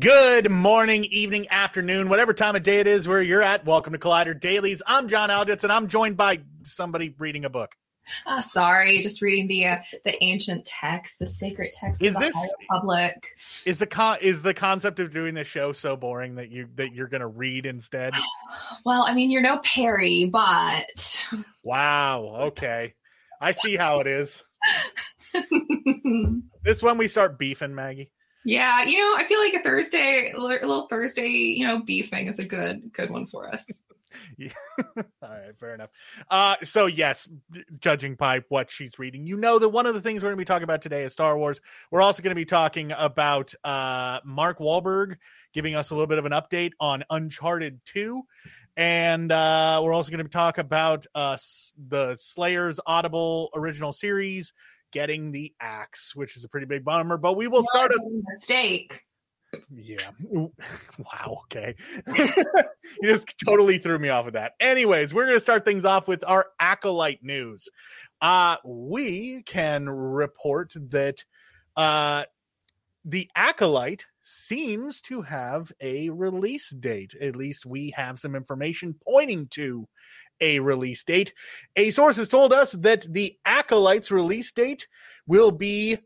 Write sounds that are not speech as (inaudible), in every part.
Good morning, evening, afternoon, whatever time of day it is where you're at. Welcome to Collider Dailies. I'm John Alditz, and I'm joined by somebody reading a book. Oh, sorry, just reading the uh, the ancient text, the sacred text Is of the this- High Republic. Is the con- is the concept of doing this show so boring that you that you're going to read instead? (sighs) Well, I mean, you're no Perri, but (laughs) Wow. Okay, I see how it is. (laughs) This when we start beefing, Maggie. Yeah, you know, I feel like a Thursday, a little Thursday, you know, beefing is a good good one for us. (laughs) (laughs) All right, fair enough. Uh, so yes, judging by what she's reading, you know that one of the things we're going to be talking about today is Star Wars. We're also going to be talking about uh, Mark Wahlberg giving us a little bit of an update on Uncharted Two, and uh, we're also going to talk about uh, the Slayers Audible original series getting the axe, which is a pretty big bummer. But we will start a mistake. Yeah. (laughs) Wow. Okay. (laughs) you just totally threw me off of that. Anyways, we're going to start things off with our acolyte news. Uh, we can report that uh, the acolyte seems to have a release date. At least we have some information pointing to a release date. A source has told us that the acolyte's release date will be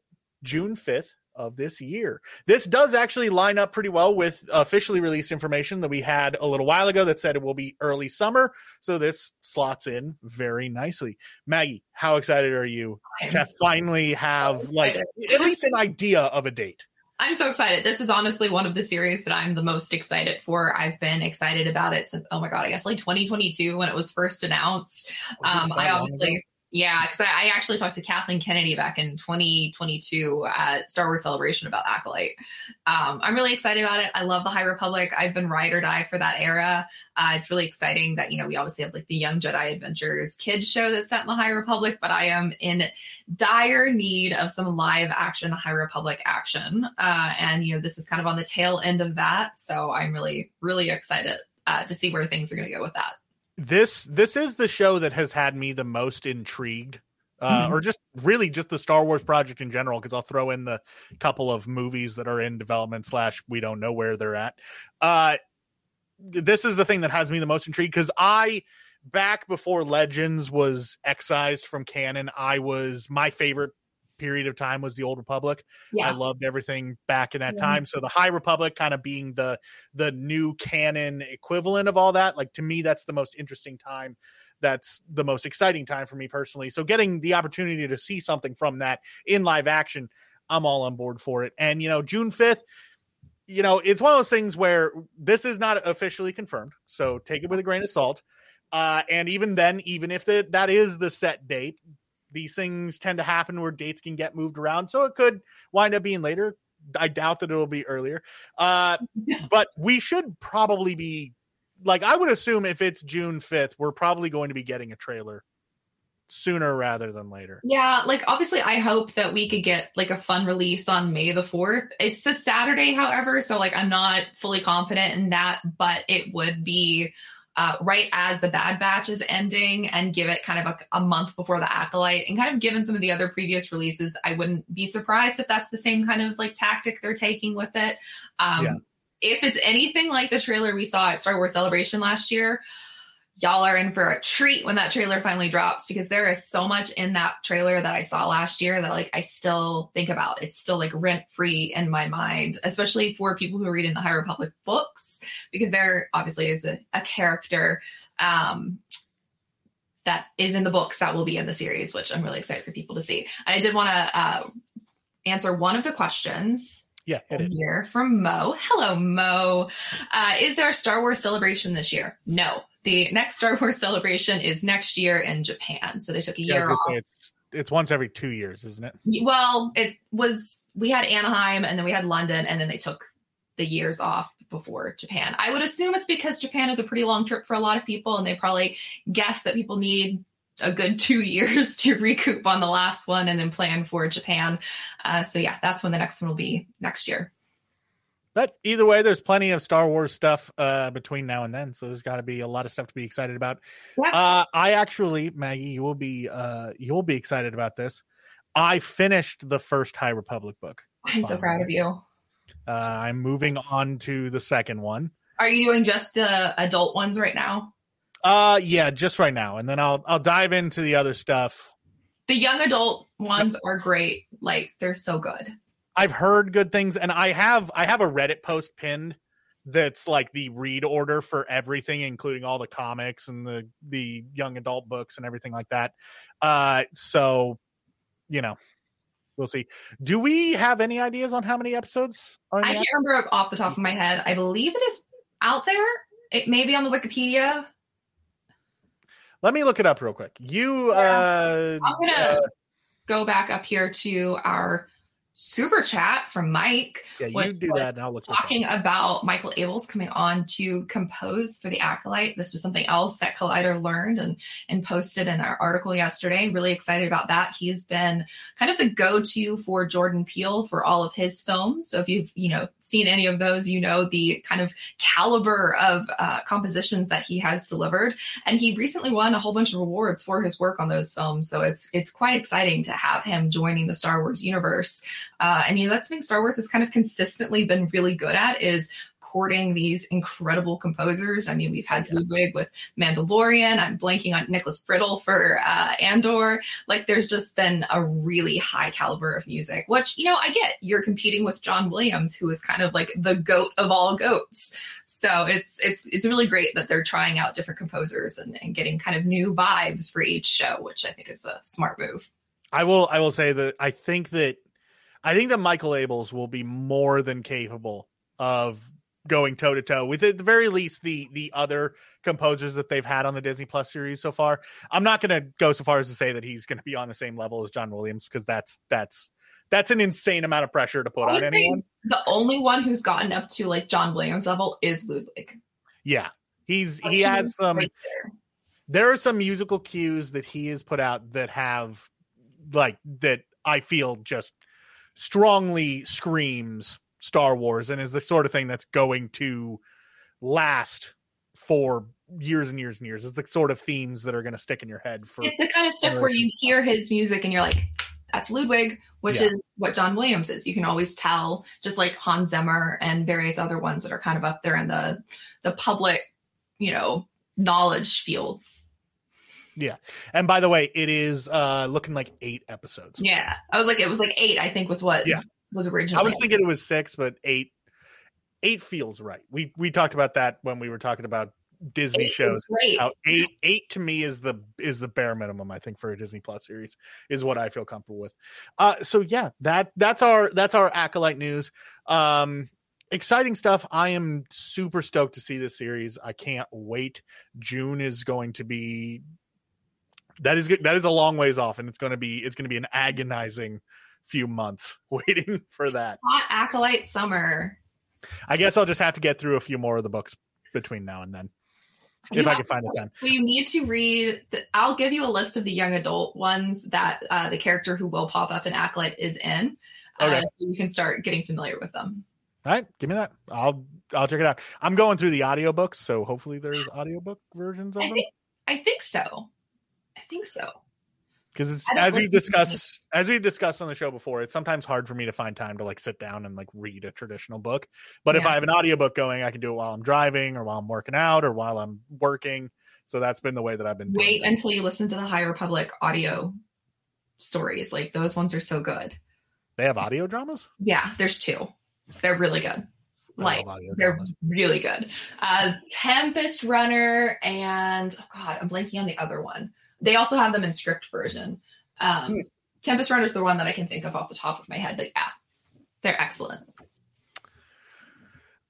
June 5th of this year. This does actually line up pretty well with officially released information that we had a little while ago that said it will be early summer. So this slots in very nicely. Maggie, how excited are you I'm, to finally have like at least an idea of a date? I'm so excited. This is honestly one of the series that I'm the most excited for. I've been excited about it since oh my god, I guess like 2022 when it was first announced. Um, I obviously? Yeah, because I, I actually talked to Kathleen Kennedy back in 2022 at Star Wars Celebration about Acolyte. Um, I'm really excited about it. I love the High Republic. I've been ride or die for that era. Uh, it's really exciting that you know we obviously have like the Young Jedi Adventures kids show that's set in the High Republic, but I am in dire need of some live action High Republic action, uh, and you know this is kind of on the tail end of that. So I'm really really excited uh, to see where things are going to go with that. This this is the show that has had me the most intrigued. Uh, Mhm. or just really just the Star Wars project in general, because I'll throw in the couple of movies that are in development slash we don't know where they're at. Uh, this is the thing that has me the most intrigued because I back before Legends was excised from canon, I was my favorite period of time was the Old Republic. I loved everything back in that Yeah. time. So the High Republic kind of being the the new canon equivalent of all that, like to me, that's the most interesting time. That's the most exciting time for me personally. So getting the opportunity to see something from that in live action, I'm all on board for it. And you know, June 5th, you know, it's one of those things where this is not officially confirmed. So take it with a grain of salt. Uh, and even then, even if the, that is the set date, these things tend to happen where dates can get moved around. So it could wind up being later. I doubt that it'll be earlier. Uh, (laughs) but we should probably be like, I would assume if it's June 5th, we're probably going to be getting a trailer sooner rather than later. Yeah, like obviously, I hope that we could get like a fun release on May the 4th. It's a Saturday, however, so like I'm not fully confident in that, but it would be uh, right as the Bad Batch is ending and give it kind of a, a month before the Acolyte. And kind of given some of the other previous releases, I wouldn't be surprised if that's the same kind of like tactic they're taking with it. Um, Yeah. If it's anything like the trailer we saw at Star Wars Celebration last year, y'all are in for a treat when that trailer finally drops because there is so much in that trailer that I saw last year that like I still think about. It's still like rent free in my mind, especially for people who read in the High Republic books because there obviously is a, a character um, that is in the books that will be in the series, which I'm really excited for people to see. And I did want to uh, answer one of the questions Yeah, it here from Mo. Hello, Mo. Uh, is there a Star Wars celebration this year? No. The next Star Wars (laughs) celebration is next year in Japan. So they took a Yeah, year off. say it's it's once every two years, isn't it? Well, it was, we had Anaheim and then we had London and then they took the years off before Japan. I would assume it's because Japan is a pretty long trip for a lot of people and they probably guess that people need a good (laughs) two years to recoup on the last one and then plan for Japan. Uh, so yeah, that's when the next one will be next year. But either way, there's plenty of Star Wars stuff uh, between now and then, so there's got to be a lot of stuff to be excited about. Yeah. Uh, I actually, Maggie, you will be uh, you'll be excited about this. I finished the first High Republic book. I'm so proud of you. Uh, I'm moving on to the second one. Are you doing just the adult ones right now? Uh, yeah, just right now, and then I'll I'll dive into the other stuff. The young adult ones are great. Like they're so good. I've heard good things, and I have I have a Reddit post pinned that's like the read order for everything, including all the comics and the the young adult books and everything like that. Uh, so you know, we'll see. Do we have any ideas on how many episodes? Are I can't remember off the top of my head. I believe it is out there. It may be on the Wikipedia. Let me look it up real quick. You, yeah. uh, I'm gonna uh, go back up here to our super chat from Mike. Yeah, you do that, I'll look. Talking about Michael Abels coming on to compose for the Acolyte. This was something else that Collider learned and and posted in our article yesterday. Really excited about that. He's been kind of the go-to for Jordan Peele for all of his films. So if you've you know seen any of those, you know the kind of caliber of uh, compositions that he has delivered. And he recently won a whole bunch of awards for his work on those films. So it's it's quite exciting to have him joining the Star Wars universe. Uh, and you know, that's something Star Wars has kind of consistently been really good at is courting these incredible composers. I mean, we've had Ludwig with Mandalorian. I'm blanking on Nicholas Britell for uh, Andor. Like, there's just been a really high caliber of music, which you know I get. You're competing with John Williams, who is kind of like the goat of all goats. So it's it's it's really great that they're trying out different composers and, and getting kind of new vibes for each show, which I think is a smart move. I will I will say that I think that I think that Michael Abels will be more than capable of going toe to toe with at the very least the the other composers that they've had on the Disney Plus series so far. I'm not going to go so far as to say that he's going to be on the same level as John Williams because that's that's that's an insane amount of pressure to put on anyone. The only one who's gotten up to like John Williams level is Ludwig. Yeah, he's he has some. Right there. there are some musical cues that he has put out that have like that I feel just strongly screams Star Wars and is the sort of thing that's going to last for years and years and years. It's the sort of themes that are going to stick in your head for. It's the kind of stuff where you hear his music and you're like, "That's Ludwig," which yeah. is what John Williams is. You can always tell, just like Hans Zimmer and various other ones that are kind of up there in the the public, you know, knowledge field. Yeah. And by the way, it is uh looking like eight episodes. Yeah. I was like, it was like eight, I think was what yeah. was originally. I was thinking it was six, but eight eight feels right. We we talked about that when we were talking about Disney eight shows. How eight eight to me is the is the bare minimum, I think, for a Disney Plus series, is what I feel comfortable with. Uh so yeah, that that's our that's our acolyte news. Um exciting stuff. I am super stoked to see this series. I can't wait. June is going to be that is. That is a long ways off, and it's going to be it's going to be an agonizing few months (laughs) waiting for that. Hot acolyte summer. I guess I'll just have to get through a few more of the books between now and then, if you I can find the time. So you need to read. The, I'll give you a list of the young adult ones that uh, the character who will pop up in acolyte is in, uh, okay. so you can start getting familiar with them. All right, give me that. I'll I'll check it out. I'm going through the audiobooks, so hopefully there's audiobook versions of I them. Think, I think so. I think so. Because it's as we've discussed as we've discussed on the show before, it's sometimes hard for me to find time to like sit down and like read a traditional book. But yeah. if I have an audiobook going, I can do it while I'm driving or while I'm working out or while I'm working. So that's been the way that I've been. Wait until you listen to the High Republic audio stories. Like those ones are so good. They have audio dramas. Yeah, there's two. They're really good. like they're really good. Uh, Tempest Runner and oh god, I'm blanking on the other one. They also have them in script version. Um, hmm. Tempest Runner is the one that I can think of off the top of my head. But yeah, they're excellent.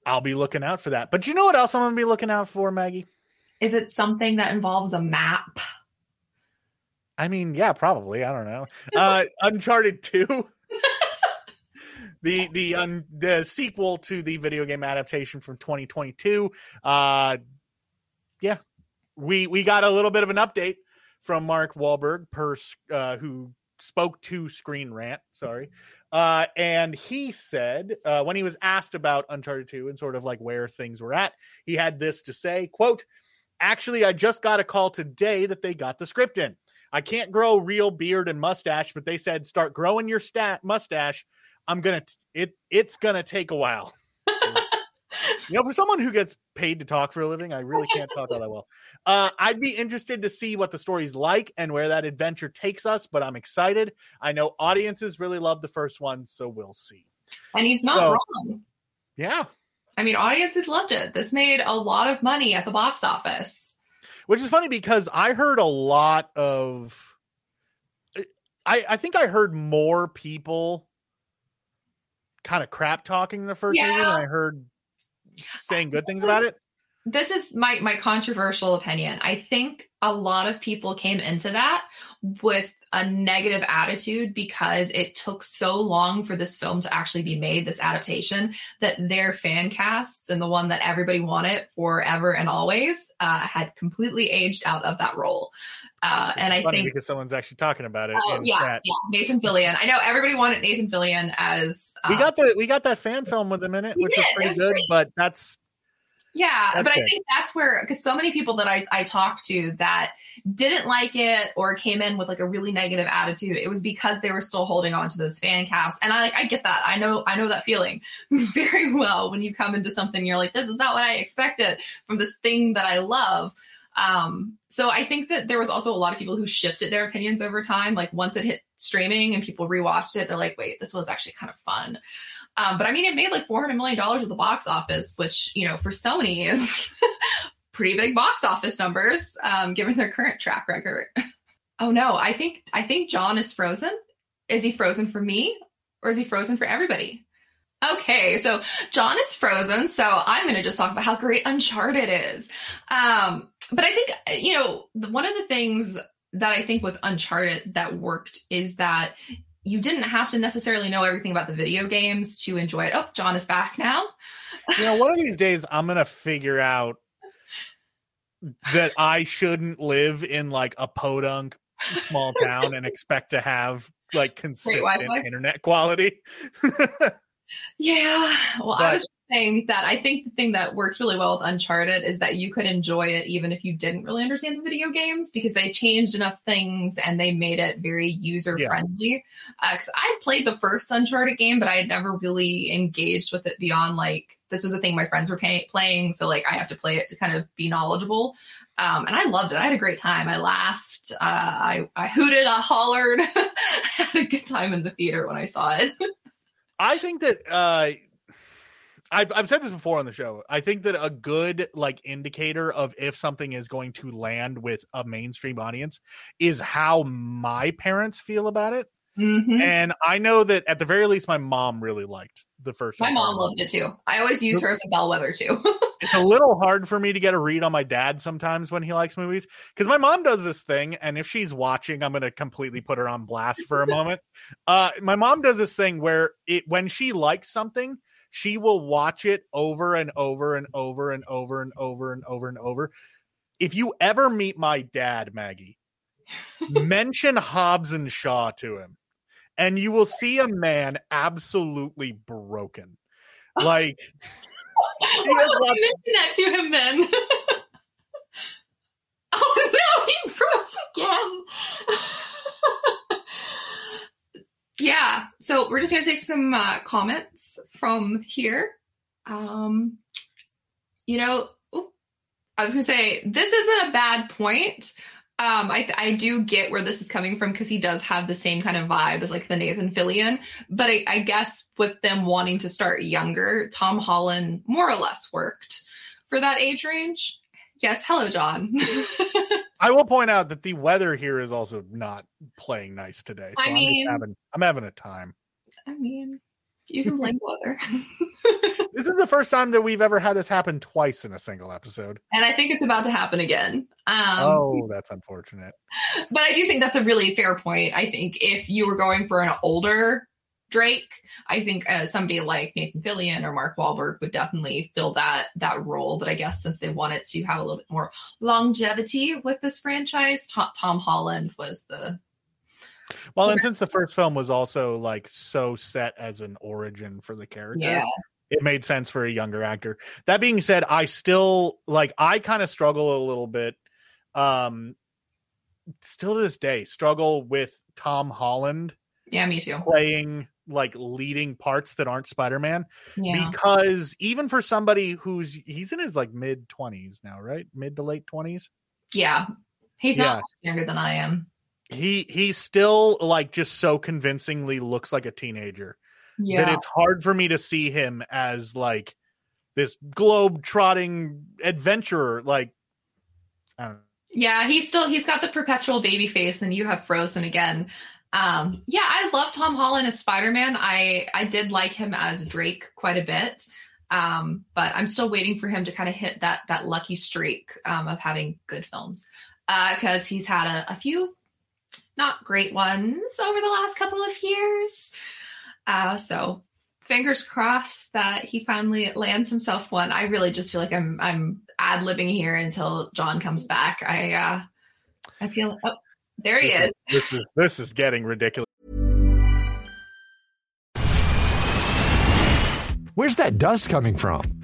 I'll be looking out for that. But you know what else I'm going to be looking out for, Maggie? Is it something that involves a map? I mean, yeah, probably. I don't know. (laughs) Uh, Uncharted Two, (laughs) the the um, the sequel to the video game adaptation from 2022. Uh, yeah, we we got a little bit of an update from Mark Wahlberg, per uh, who spoke to Screen Rant. Sorry, (laughs) uh, and he said uh, when he was asked about Uncharted 2 and sort of like where things were at, he had this to say: "Quote, actually, I just got a call today that they got the script in. I can't grow real beard and mustache, but they said start growing your stat mustache." I'm gonna t- it. It's gonna take a while. (laughs) (laughs) you know, for someone who gets paid to talk for a living, I really can't talk all that well. Uh, I'd be interested to see what the story's like and where that adventure takes us, but I'm excited. I know audiences really love the first one, so we'll see. And he's not So- wrong. Yeah, I mean, audiences loved it. This made a lot of money at the box office. which is funny because I heard a lot of. I I think I heard more people kind of crap talking in the first movie than I heard saying good things about it. This is my my controversial opinion. I think a lot of people came into that with a negative attitude because it took so long for this film to actually be made, this adaptation, that their fan casts and the one that everybody wanted forever and always uh, had completely aged out of that role. Uh, and I funny think because someone's actually talking about it. Oh yeah, yeah, Nathan Fillion. I know everybody wanted Nathan Fillion as We uh, got the we got that fan film with him in it, which did, was pretty was good. great. But that's Yeah, That's but I think that's where because so many people that I, I talked to that didn't like it or came in with like a really negative attitude, it was because they were still holding on to those fan casts. And I like I get that. I know I know that feeling (laughs) very well when you come into something you're like, this is not what I expected from this thing that I love. Um, so I think that there was also a lot of people who shifted their opinions over time. Like once it hit streaming and people rewatched it, they're like, wait, this was actually kind of fun. Um, but I mean, it made like $400 million at the box office, which, you know, for Sony is (laughs) pretty big box office numbers, um, given their current track record. (laughs) oh no, I think, I think John is frozen. Is he frozen for me or is he frozen for everybody? Okay, so John is frozen, so I'm going to just talk about how great Uncharted is. Um, but I think, you know, one of the things that I think with Uncharted that worked is that you didn't have to necessarily know everything about the video games to enjoy it. Oh, John is back now. you know, one of these days I'm gonna figure out that I shouldn't live in like a podunk small town and expect to have like consistent internet quality. (laughs) Yeah. Well, I was saying that I think the thing that worked really well with Uncharted is that you could enjoy it even if you didn't really understand the video games because they changed enough things and they made it very user friendly. Because I played the first Uncharted game, but I had never really engaged with it beyond like this was a thing my friends were pay- playing, so like I have to play it to kind of be knowledgeable. Um, and I loved it. I had a great time. I laughed. Uh, I I hooted. I hollered. (laughs) I had a good time in the theater when I saw it. (laughs) I think that uh I've I've said this before on the show. I think that a good like indicator of if something is going to land with a mainstream audience is how my parents feel about it. Mhm. And I know that at the very least my mom really liked the first My mom loved it too. I always use her as a bellwether too. (laughs) It's a little hard for me to get a read on my dad sometimes when he likes movies because my mom does this thing, and if she's watching, I'm going to completely put her on blast for a moment. Uh, my mom does this thing where it when she likes something, she will watch it over and over and over and over and over and over and over. If you ever meet my dad, Maggie, (laughs) mention Hobbs and Shaw to him, and you will see a man absolutely broken. Like Why don't you mention that to him then? (laughs) oh no, he froze again. (laughs) yeah, so we're just gonna take some uh, comments from here. Um, you know, I was gonna say this isn't a bad point. Um, I I do get where this is coming from because he does have the same kind of vibe as like the Nathan Fillion, but I, I guess with them wanting to start younger, Tom Holland more or less worked for that age range. Yes, hello, John. (laughs) I will point out that the weather here is also not playing nice today. So I mean- having I'm having a time. I mean, you can blame weather. (laughs) This is the first time that we've ever had this happen twice in a single episode. and I think it's about to happen again. Um, oh, that's unfortunate. (laughs) but I do think that's a really fair point. I think if you were going for an older Drake, I think uh, somebody like Nathan Fillion or Mark Wahlberg would definitely fill that that role. But I guess since they wanted to have a little bit more longevity with this franchise, Tom, Tom Holland was the Well, and since the first film was also like so set as an origin for the character, yeah. it made sense for a younger actor. That being said, I still like I kind of struggle a little bit um still to this day struggle with Tom Holland Yeah, me too. playing like leading parts that aren't Spider-Man Yeah. because even for somebody who's he's in his like mid 20s now, right? Mid to late 20s. yeah. He's Yeah. not younger than I am. He he still like just so convincingly looks like a teenager that it's hard for me to see him as like this globe trotting adventurer like I don't know. Yeah, he's still he's got the perpetual baby face and you have Frozen again. Um yeah, I love Tom Holland as Spider-Man. I I did like him as Drake quite a bit. Um but I'm still waiting for him to kind of hit that that lucky streak um of having good films. Uh cuz he's had a, a few not great ones over the last couple of years. Uh so fingers crossed that he finally lands himself one. I really just feel like I'm I'm ad libbing here until John comes back. I uh I feel oh there he this is. This is this is getting ridiculous. Where's that dust coming from?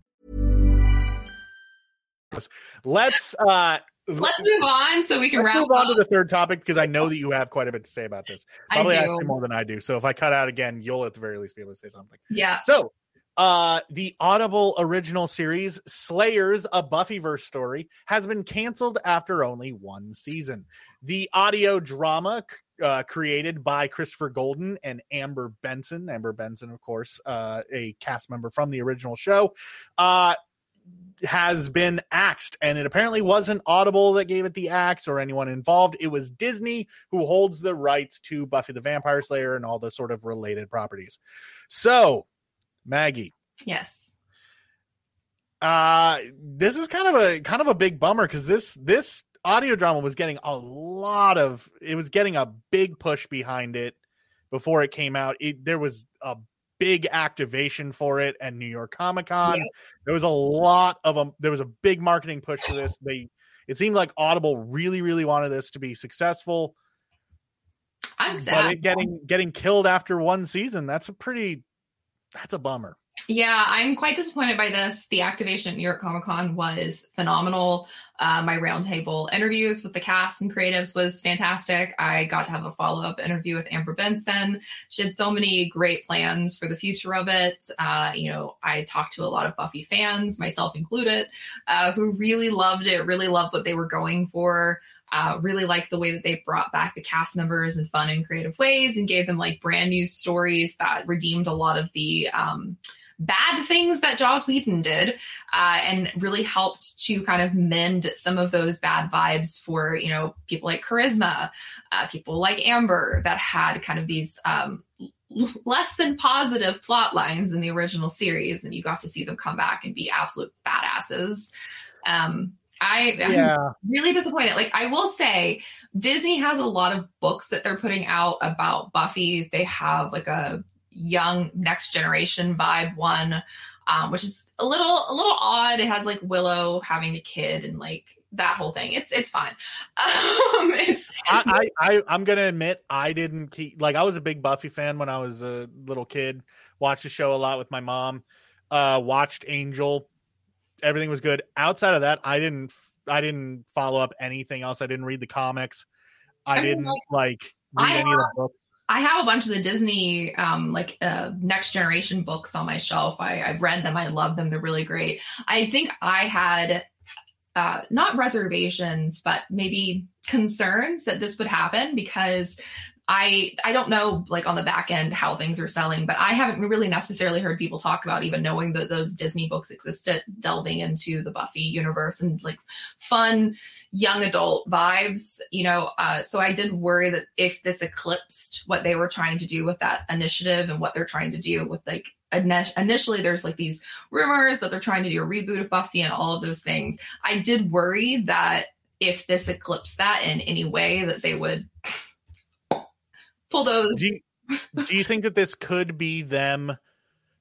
Let's uh Let's move on so we can wrap move on up. to the third topic because I know that you have quite a bit to say about this. I Probably do. actually more than I do. So if I cut out again, you'll at the very least be able to say something. Yeah. So, uh, the Audible original series Slayers: A Buffyverse Story has been canceled after only one season. The audio drama uh, created by Christopher Golden and Amber Benson, Amber Benson, of course, uh, a cast member from the original show, uh, has been axed. And it apparently wasn't Audible that gave it the axe or anyone involved. It was Disney who holds the rights to Buffy the Vampire Slayer and all the sort of related properties. So, Maggie, Yes. uh this is kind of a kind of a big bummer because this this audio drama was getting a lot of it was getting a big push behind it before it came out it, there was a big activation for it at new york comic-con Yeah. there was a lot of them there was a big marketing push for this they it seemed like audible really really wanted this to be successful I'm but sad. it getting getting killed after one season that's a pretty that's a bummer Yeah, I'm quite disappointed by this. The activation at New York Comic Con was phenomenal. Uh, my roundtable interviews with the cast and creatives was fantastic. I got to have a follow up interview with Amber Benson. She had so many great plans for the future of it. Uh, you know, I talked to a lot of Buffy fans, myself included, uh, who really loved it, really loved what they were going for. Uh, really liked the way that they brought back the cast members in fun and creative ways and gave them like brand new stories that redeemed a lot of the um, bad things that Joss Whedon did, uh, and really helped to kind of mend some of those bad vibes for you know people like Charisma, uh, people like Amber that had kind of these um, less than positive plot lines in the original series, and you got to see them come back and be absolute badasses. Um, I am really disappointed. Like I will say, Disney has a lot of books that they're putting out about Buffy. They have like a young next generation vibe one, um, which is a little a little odd. It has like Willow having a kid and like that whole thing. It's it's fine. (laughs) Um, it's I, I, I I'm gonna admit I didn't keep like I was a big Buffy fan when I was a little kid. Watched the show a lot with my mom. Uh, watched Angel. Everything was good. Outside of that, I didn't I didn't follow up anything else. I didn't read the comics. I, I mean, didn't like read I any of the books. I have a bunch of the Disney um, like uh, next generation books on my shelf. I, I've read them. I love them. They're really great. I think I had uh, not reservations, but maybe concerns that this would happen because I I don't know like on the back end how things are selling, but I haven't really necessarily heard people talk about even knowing that those Disney books existed, delving into the Buffy universe and like fun young adult vibes, you know. Uh, so I did worry that if this eclipsed what they were trying to do with that initiative and what they're trying to do with like initially there's like these rumors that they're trying to do a reboot of Buffy and all of those things. I did worry that if this eclipsed that in any way, that they would pull those. Do you, do you think that this could be them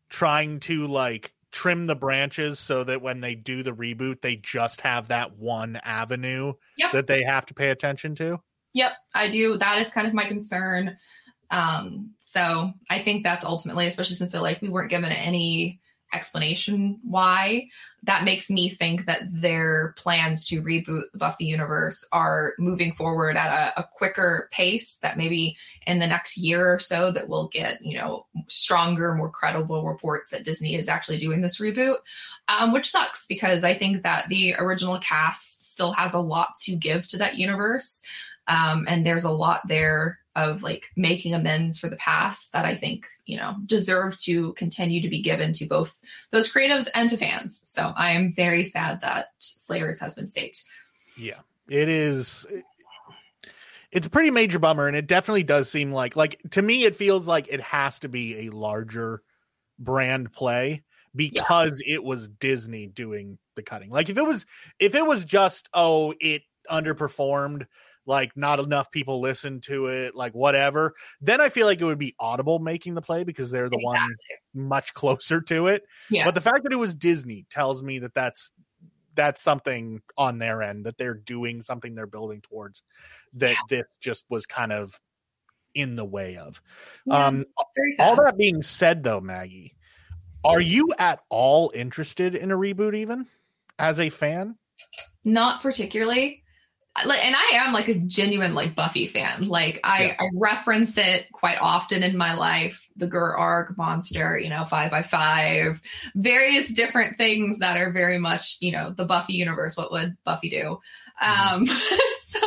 trying to like trim the branches so that when they do the reboot, they just have that one avenue Yep. that they have to pay attention to. Yep, I do. That is kind of my concern. Um, so I think that's ultimately, especially since they're like we weren't given any explanation why, that makes me think that their plans to reboot the Buffy universe are moving forward at a, a quicker pace. That maybe in the next year or so that we'll get you know stronger, more credible reports that Disney is actually doing this reboot, um, which sucks because I think that the original cast still has a lot to give to that universe um, and there's a lot there of like making amends for the past that I think you know deserve to continue to be given to both those creatives and to fans. So I am very sad that Slayers has been staked. Yeah, it is. It's a pretty major bummer, and it definitely does seem like like to me, it feels like it has to be a larger brand play because it was Disney doing the cutting. Like if it was if it was just oh it underperformed like not enough people listen to it like whatever then i feel like it would be audible making the play because they're the Exactly. one much closer to it Yeah, but the fact that it was disney tells me that that's that's something on their end that they're doing something they're building towards that this just was kind of in the way of. Yeah, um all that being said though maggie are you at all interested in a reboot even as a fan? Not particularly like and i am like a genuine like buffy fan. Like i Yeah. i reference it quite often in my life. The gur arc monster you know five by five various different things that are very much you know the buffy universe. What would buffy do? Um (laughs) so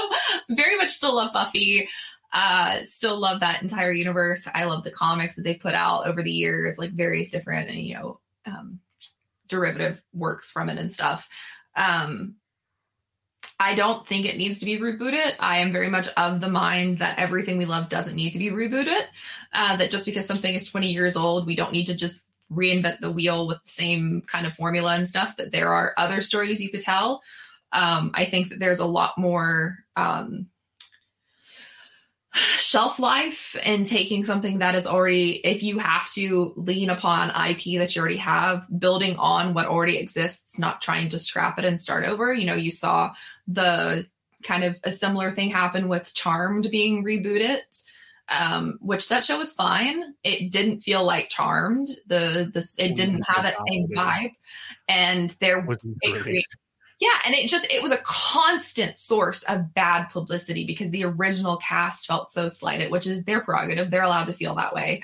very much still love buffy. Uh still love that entire universe. I love the comics that they've put out over the years like various different you know um derivative works from it and stuff. Um I don't think it needs to be rebooted. I am very much of the mind that everything we love doesn't need to be rebooted. Uh, that just because something is 20 years old, we don't need to just reinvent the wheel with the same kind of formula and stuff. That there are other stories you could tell. Um, I think that there's a lot more um, shelf life and taking something that is already, if you have to lean upon IP that you already have, building on what already exists, not trying to scrap it and start over. You know, you saw the kind of a similar thing happen with Charmed being rebooted. Um, which that show was fine. It didn't feel like Charmed. The the it didn't have that same vibe, and there was it created- yeah, and it just it was a constant source of bad publicity because the original cast felt so slighted, which is their prerogative. They're allowed to feel that way.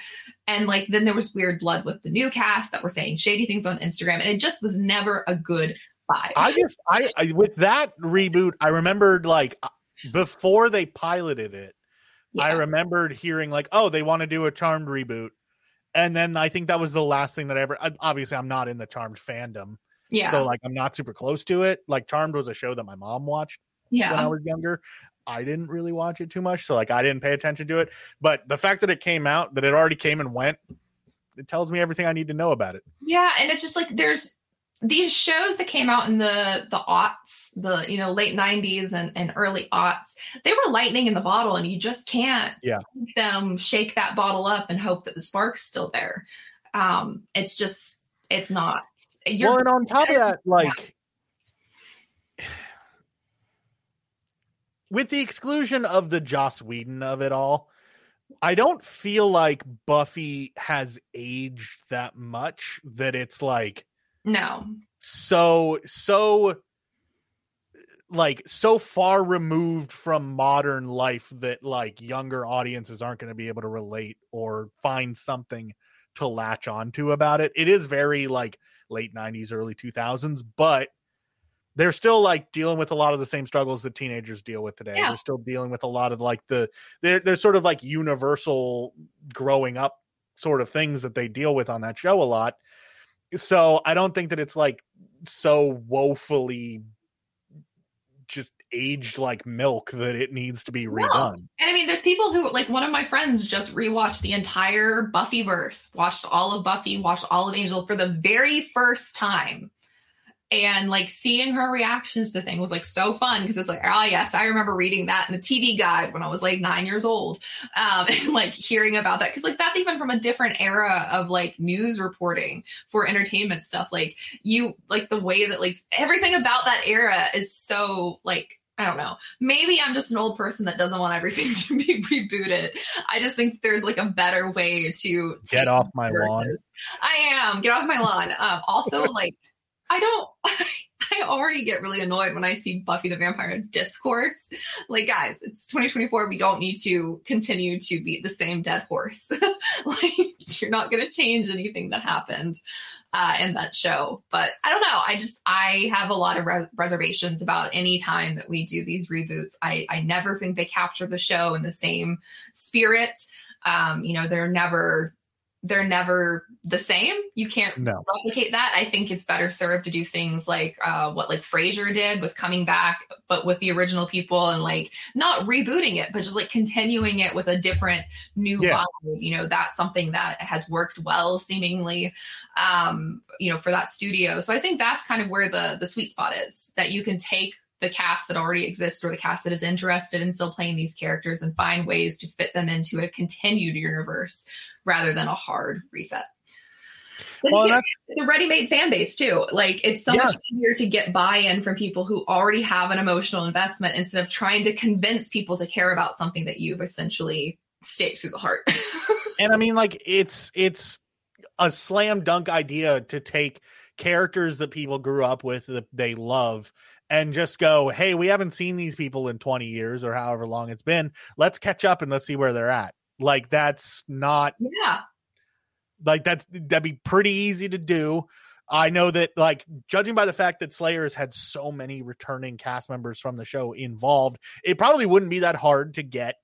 And like then there was weird blood with the new cast that were saying shady things on Instagram, and it just was never a good vibe. I just I, I with that reboot, I remembered like uh, before they piloted it, I remembered hearing like, oh, they want to do a Charmed reboot, and then I think that was the last thing that I ever. Obviously, I'm not in the Charmed fandom, yeah, so like I'm not super close to it. Like Charmed was a show that my mom watched yeah. when I was younger. I didn't really watch it too much, so like I didn't pay attention to it. But the fact that it came out, that it already came and went, it tells me everything I need to know about it. yeah. And it's just like there's these shows that came out in the the aughts, the you know late '90s and, and early aughts. They were lightning in the bottle, and you just can't Yeah. take them shake that bottle up and hope that the spark's still there. Um, it's just it's not. You're, well, and on top of that, like with the exclusion of the Joss Whedon of it all, I don't feel like Buffy has aged that much that it's like no, so so like so far removed from modern life that like younger audiences aren't going to be able to relate or find something to latch onto about it. It is very like late 90s early 2000s, but they're still like dealing with a lot of the same struggles that teenagers deal with today. Yeah. They're still dealing with a lot of like the they're they're sort of like universal growing up sort of things that they deal with on that show a lot. So I don't think that it's like so woefully just aged like milk that it needs to be No. redone. And I mean, there's people who like one of my friends just rewatched the entire Buffy verse, watched all of Buffy, watched all of Angel for the very first time. and like seeing her reactions to things was like so fun because it's like oh yes i remember reading that in the tv guide when i was like nine years old um (laughs) and like hearing about that because like that's even from a different era of like news reporting for entertainment stuff like you like the way that like everything about that era is so like I don't know. Maybe I'm just an old person that doesn't want everything (laughs) to be rebooted. I just think there's like a better way to get off my verses. lawn. I am. Get off my lawn. Um, also, (laughs) like, I don't. (laughs) I already get really annoyed when I see Buffy the Vampire discourse. Like, guys, it's 2024. We don't need to continue to beat the same dead horse. like, you're not going to change anything that happened uh, in that show. But I don't know. I just I have a lot of re- reservations about any time that we do these reboots. I I never think they capture the show in the same spirit. Um, you know, they're never they're never the same. You can't no. replicate that. I think it's better served to do things like uh, what like Frasier did with coming back, but with the original people and like not rebooting it, but just like continuing it with a different new yeah. vibe. You know, that's something that has worked well, seemingly, um, you know, for that studio. So I think that's kind of where the the sweet spot is that you can take the cast that already exists or the cast that is interested in still playing these characters and find ways to fit them into a continued universe rather than a hard reset. Well, again, the ready-made fan base too. Like it's so yeah. much easier to get buy-in from people who already have an emotional investment instead of trying to convince people to care about something that you've essentially staked through the heart. (laughs) and I mean, like it's it's a slam dunk idea to take characters that people grew up with that they love and just go, hey, we haven't seen these people in 20 years or however long it's been. Let's catch up and let's see where they're at. Like that's not yeah. Like that's that'd be pretty easy to do. I know that like judging by the fact that Slayer has had so many returning cast members from the show involved, it probably wouldn't be that hard to get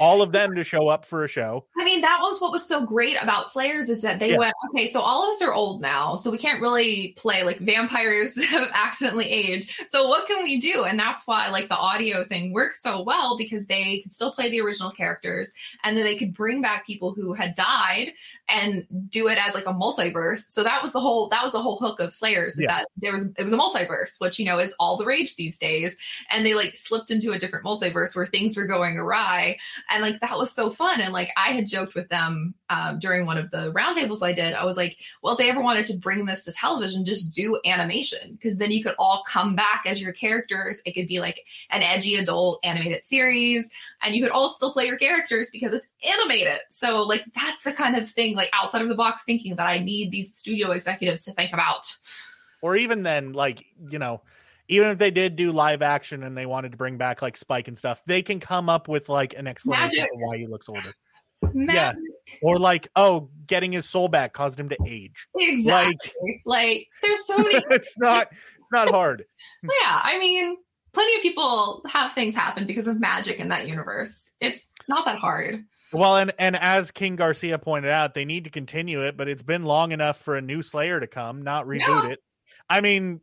all of them to show up for a show. I mean, that was what was so great about Slayers is that they yeah. went, okay, so all of us are old now, so we can't really play like vampires (laughs) have accidentally aged. So what can we do? And that's why like the audio thing works so well because they could still play the original characters and then they could bring back people who had died and do it as like a multiverse. So that was the whole that was the whole hook of Slayers yeah. that there was it was a multiverse, which you know is all the rage these days. And they like slipped into a different multiverse where things were going awry and like that was so fun. And like i had joked with them um, during one of the roundtables i did. I was like well if they ever wanted to bring this to television just do animation. Because then you could all come back as your characters. It could be like an edgy adult animated series. And you could all still play your characters because it's animated. So like that's the kind of thing like outside of the box thinking that i need these studio executives to think about. Or even then like you know even if they did do live action and they wanted to bring back like Spike and stuff, they can come up with like an explanation for why he looks older. Magic. Yeah. Or like, oh, getting his soul back caused him to age. Exactly. Like, like there's so many (laughs) it's not it's not hard. (laughs) yeah, I mean, plenty of people have things happen because of magic in that universe. It's not that hard. Well, and and as King Garcia pointed out, they need to continue it, but it's been long enough for a new Slayer to come, not reboot yeah. it. I mean,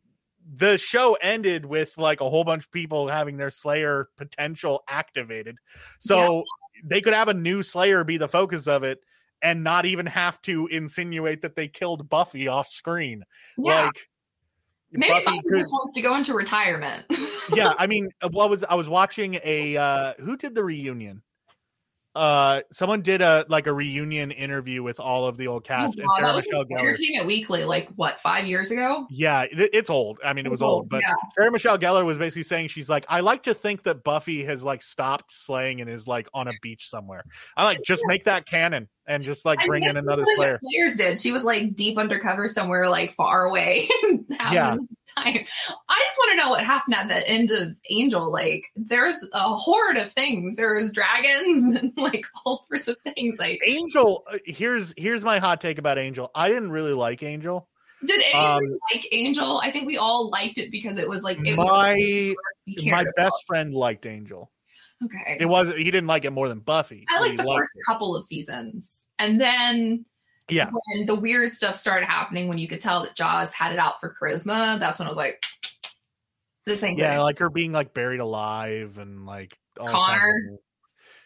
the show ended with like a whole bunch of people having their Slayer potential activated. So yeah. they could have a new Slayer be the focus of it and not even have to insinuate that they killed Buffy off screen. Yeah. Like Maybe Buffy, Buffy just wants to go into retirement. (laughs) yeah, I mean, what was I was watching a uh who did the reunion? Uh someone did a like a reunion interview with all of the old cast oh, and Sarah Michelle Gellar. Entertainment Weekly, like what five years ago? Yeah, it, it's old. I mean, it was old, old but yeah. Sarah Michelle Gellar was basically saying she's like, I like to think that Buffy has like stopped slaying and is like on a beach somewhere. I like just make that canon and just like bring in another Slayer. Slayers did. She was like deep undercover somewhere, like far away. (laughs) yeah. Time. I just want to know what happened at the end of Angel. Like, there's a horde of things. There's dragons (laughs) and like all sorts of things. Like Angel. Uh, here's here's my hot take about Angel. I didn't really like Angel. Did anyone um, like Angel? I think we all liked it because it was like it my was my best friend liked Angel. Okay. It was he didn't like it more than Buffy. I like the first it. couple of seasons. And then yeah. When the weird stuff started happening when you could tell that Joss had it out for charisma, that's when I was like this ain't Yeah, like her being like buried alive and like Connor.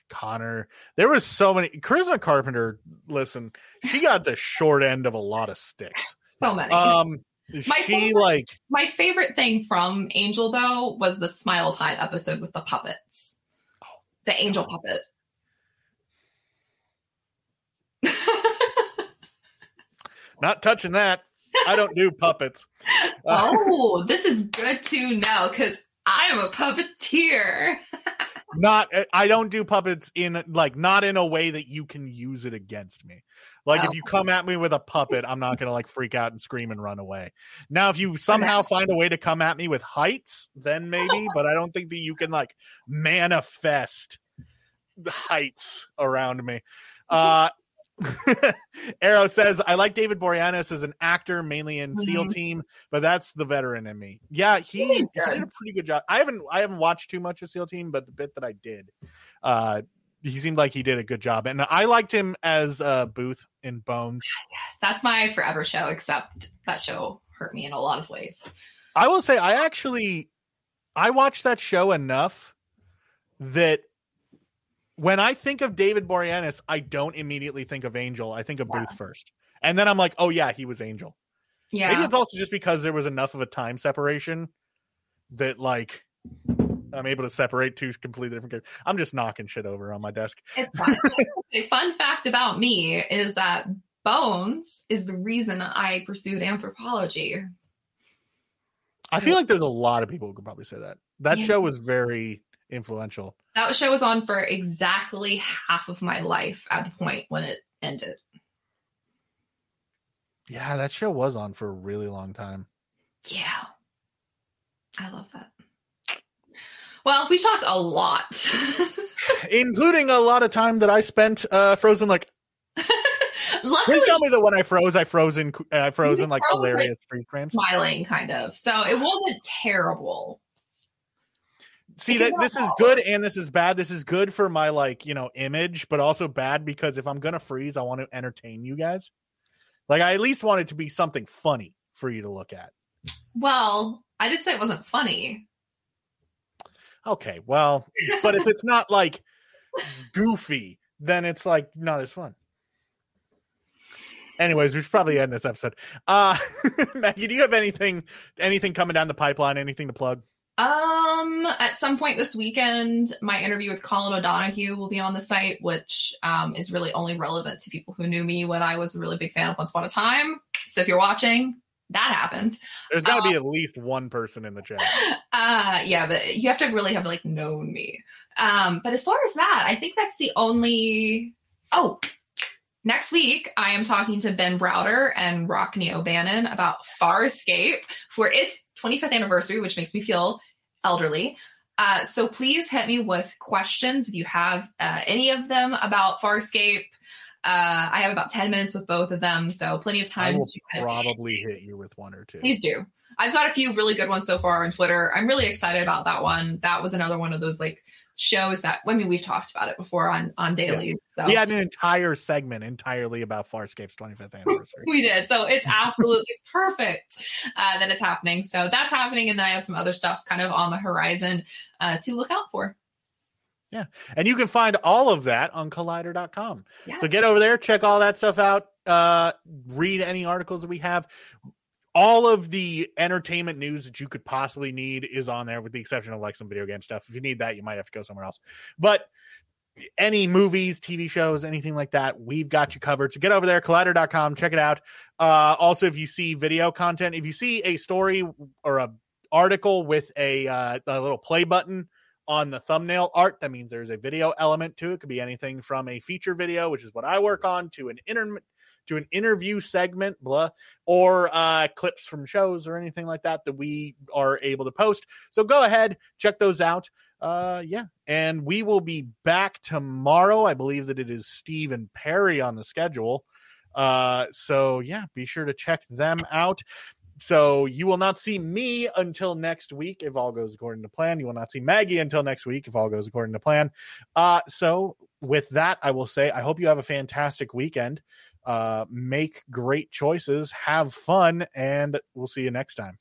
Connor. There was so many Charisma Carpenter, listen, she got the short end of a lot of sticks. (laughs) So many. Um (laughs) My she favorite- like My favorite thing from Angel though was the Smile Time episode with the puppets. The angel puppet. (laughs) not touching that. I don't do puppets. (laughs) Uh, oh, this is good to know because I am a puppeteer. (laughs) not I don't do puppets in like not in a way that you can use it against me. Like if you come at me with a puppet, I'm not gonna like freak out and scream and run away. Now, if you somehow find a way to come at me with heights, then maybe, (laughs) but I don't think that you can like manifest the heights around me. Uh (laughs) (laughs) Arrow says, I like David Boreanaz as an actor, mainly in SEAL Mhm. Team, but that's the veteran in me. Yeah, he, He he did a pretty good job. I haven't I haven't watched too much of SEAL Team, but the bit that I did, uh, he seemed like he did a good job, and I liked him as uh, Booth in Bones. Yes, that's my forever show, except that show hurt me in a lot of ways. I will say, I actually I watched that show enough that when I think of David Boreanaz, I don't immediately think of Angel. I think of Yeah. Booth first, and then I'm like, oh yeah, he was Angel. Yeah. Maybe it's also just because there was enough of a time separation that like I'm able to separate two completely different characters. I'm just knocking shit over on my desk. It's (laughs) fun. a fun fact about me is that Bones is the reason I pursued anthropology. I feel like there's a lot of people who could probably say that. That Yeah. show was very influential. That show was on for exactly half of my life at the point when it ended. Yeah, that show was on for a really long time. Yeah. I love that. Well, we talked a lot. (laughs) Including a lot of time that I spent uh frozen like (laughs) Luckily, please tell me that when I froze I froze in I froze in like froze, like- hilarious freeze frames. smiling kind of. So it wasn't terrible. See that this is good and this is bad. This is good for my like, you know, image, but also bad because if I'm gonna freeze, I want to entertain you guys. Like I at least want it to be something funny for you to look at. Well, I did say it wasn't funny. Okay, well, but if it's not like goofy, then it's like not as fun. Anyways, we should probably end this episode. Uh (laughs) Maggie, do you have anything anything coming down the pipeline, anything to plug? Um, at some point this weekend, my interview with Colin O'Donoghue will be on the site, which um, is really only relevant to people who knew me when I was a really big fan of Once Upon a Time. So if you're watching, that happened. There's gotta be at least one person in the chat. (laughs) Uh, yeah, but you have to really have like known me. Um, but as far as that, I think that's the only. Oh, next week I am talking to Ben Browder and Rockne O'Bannon about Farscape for its 25th anniversary, which makes me feel elderly. Uh, so please hit me with questions if you have uh, any of them about Farscape. Uh, I have about 10 minutes with both of them, so plenty of time. I will to kind of probably hit you with one or two. Please do. I've got a few really good ones so far on Twitter. I'm really excited about that one. That was another one of those like shows that I mean we've talked about it before on on dailies. So We had an entire segment entirely about Farscape's 25th anniversary. (laughs) we did. So it's absolutely (laughs) perfect uh, that it's happening. So that's happening, and then I have some other stuff kind of on the horizon uh, to look out for. And you can find all of that on collider.com. Yes. So get over there, check all that stuff out, uh, read any articles that we have. All of the entertainment news that you could possibly need is on there, with the exception of like some video game stuff. If you need that, you might have to go somewhere else. But any movies, TV shows, anything like that, we've got you covered. So get over there, collider.com, check it out. Uh, also, if you see video content, if you see a story or a article with a, uh, a little play button on the thumbnail art, that means there's a video element to it. it could be anything from a feature video, which is what I work on, to an inter- to an interview segment, blah, or uh, clips from shows or anything like that that we are able to post. So go ahead, check those out. Uh, yeah, and we will be back tomorrow. I believe that it is Steve and Perri on the schedule. Uh, so yeah, be sure to check them out. So you will not see me until next week if all goes according to plan. You will not see Maggie until next week if all goes according to plan. Uh, so with that, I will say I hope you have a fantastic weekend. Uh, make great choices, have fun, and we'll see you next time.